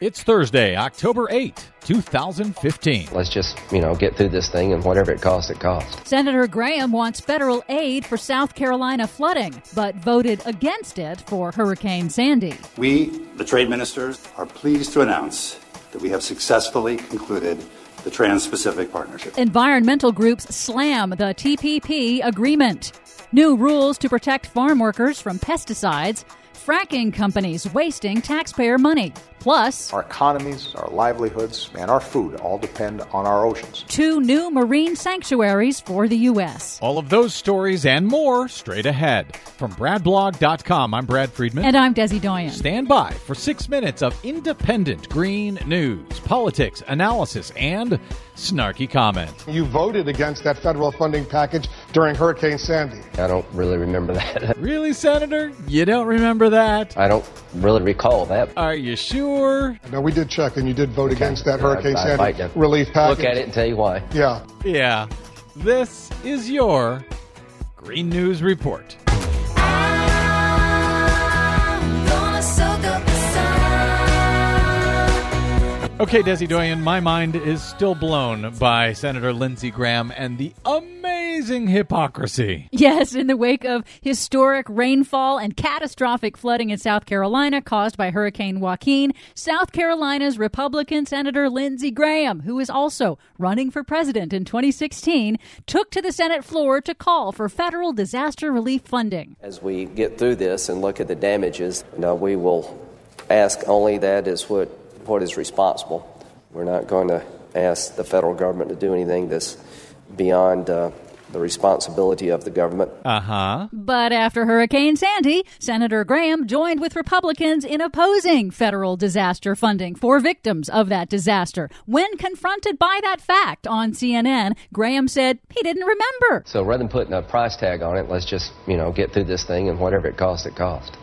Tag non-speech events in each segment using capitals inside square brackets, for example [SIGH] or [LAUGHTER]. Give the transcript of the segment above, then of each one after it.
It's Thursday, October 8, 2015. Let's just, you know, get through this thing and whatever it costs, it costs. Senator Graham wants federal aid for South Carolina flooding, but voted against it for Hurricane Sandy. We, the trade ministers, are pleased to announce that we have successfully concluded the Trans Pacific Partnership. Environmental groups slam the TPP agreement. New rules to protect farm workers from pesticides fracking companies wasting taxpayer money. Plus, our economies, our livelihoods, and our food all depend on our oceans. Two new marine sanctuaries for the U.S. All of those stories and more straight ahead. From BradBlog.com, I'm Brad Friedman. And I'm Desi Doyen. Stand by for six minutes of independent green news, politics, analysis, and snarky comment. You voted against that federal funding package during Hurricane Sandy. I don't really remember that. [LAUGHS] really, Senator? You don't remember that? I don't really recall that. Are you sure? No, we did check, and you did vote okay. against that Hurricane I, I Sandy relief package. Look at it and tell you why. Yeah. Yeah. This is your Green News Report. Okay, Desi Doyen, my mind is still blown by Senator Lindsey Graham and the amazing hypocrisy. Yes, in the wake of historic rainfall and catastrophic flooding in South Carolina caused by Hurricane Joaquin, South Carolina's Republican Senator Lindsey Graham, who is also running for president in 2016, took to the Senate floor to call for federal disaster relief funding. As we get through this and look at the damages, you know, we will ask only that is what what is responsible. We're not going to ask the federal government to do anything that's beyond uh, the responsibility of the government. Uh huh. But after Hurricane Sandy, Senator Graham joined with Republicans in opposing federal disaster funding for victims of that disaster. When confronted by that fact on CNN, Graham said he didn't remember. So rather than putting a price tag on it, let's just, you know, get through this thing and whatever it costs, it costs.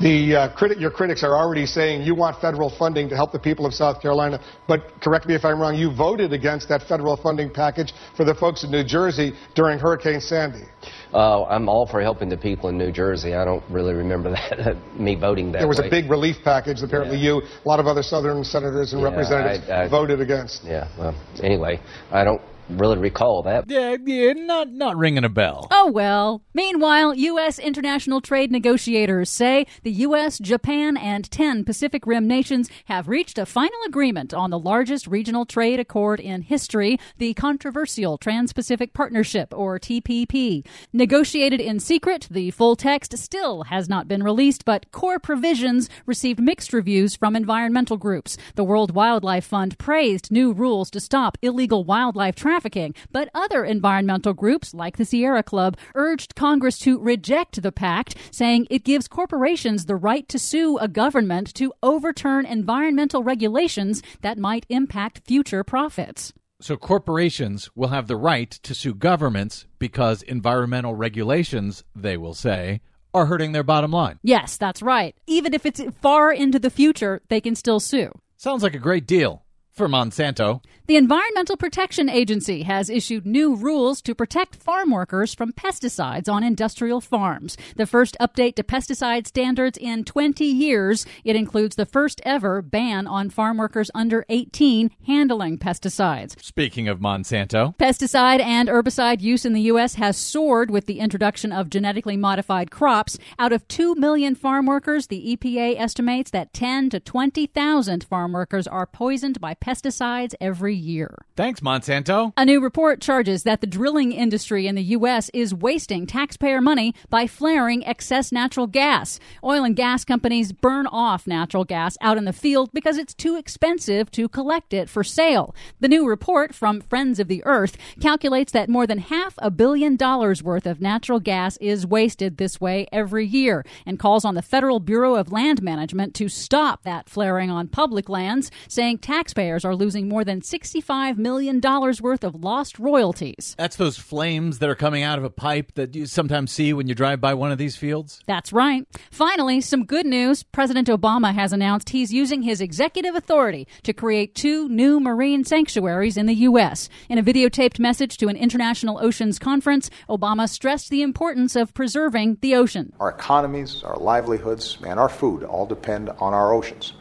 The uh, your critics are already saying you want federal funding to help the people of South Carolina, but correct me if I'm wrong, you voted against that federal funding package for the folks in New Jersey during Hurricane Sandy. Uh, I'm all for helping the people in New Jersey. I don't really remember [LAUGHS] that me voting that. There was way. a big relief package. Apparently, yeah. you, a lot of other Southern senators and yeah, representatives I, I, voted against. Yeah. Well, anyway, I don't really recall that. Yeah, yeah, not not ringing a bell. Oh well. Meanwhile, U.S. international trade negotiators say the U.S., Japan, and ten Pacific Rim nations have reached a final agreement on the largest regional trade accord in history, the controversial Trans-Pacific Partnership, or TPP. Negotiated in secret, the full text still has not been released, but core provisions received mixed reviews from environmental groups. The World Wildlife Fund praised new rules to stop illegal wildlife trafficking trafficking. But other environmental groups, like the Sierra Club, urged Congress to reject the pact, saying it gives corporations the right to sue a government to overturn environmental regulations that might impact future profits. So corporations will have the right to sue governments because environmental regulations, they will say, are hurting their bottom line. Yes, that's right. Even if it's far into the future, they can still sue. Sounds like a great deal for Monsanto. The Environmental Protection Agency has issued new rules to protect farm workers from pesticides on industrial farms. The first update to pesticide standards in 20 years. It includes the first ever ban on farm workers under 18 handling pesticides. Speaking of Monsanto, pesticide and herbicide use in the U.S. has soared with the introduction of genetically modified crops. Out of 2 million farm workers, the EPA estimates that 10 to 20,000 farm workers are poisoned by pesticides every year. Thanks, Monsanto. A new report charges that the drilling industry in the U.S. is wasting taxpayer money by flaring excess natural gas. Oil and gas companies burn off natural gas out in the field because it's too expensive to collect it for sale. The new report from Friends of the Earth calculates that more than half a billion dollars worth of natural gas is wasted this way every year and calls on the Federal Bureau of Land Management to stop that flaring on public lands, saying taxpayers taxpayers are losing more than $65 million worth of lost royalties. That's those flames that are coming out of a pipe that you sometimes see when you drive by one of these fields? That's right. Finally, some good news. President Obama has announced he's using his executive authority to create two new marine sanctuaries in the U.S. In a videotaped message to an international oceans conference, Obama stressed the importance of preserving the ocean. Our economies, our livelihoods, and our food all depend on our oceans.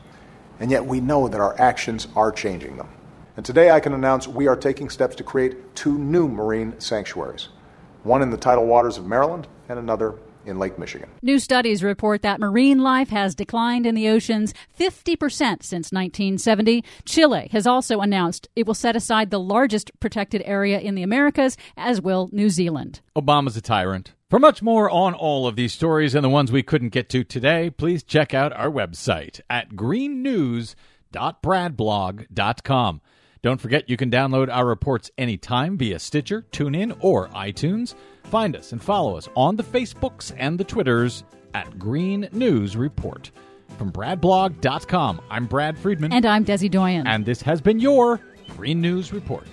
And yet we know that our actions are changing them. And today I can announce we are taking steps to create two new marine sanctuaries one in the tidal waters of Maryland and another in Lake Michigan. New studies report that marine life has declined in the oceans 50% since 1970. Chile has also announced it will set aside the largest protected area in the Americas, as will New Zealand. Obama's a tyrant. For much more on all of these stories and the ones we couldn't get to today, please check out our website at greennews.bradblog.com. Don't forget you can download our reports anytime via Stitcher, TuneIn, or iTunes. Find us and follow us on the Facebooks and the Twitters at Green News Report. From BradBlog.com, I'm Brad Friedman. And I'm Desi Doyen. And this has been your Green News Report.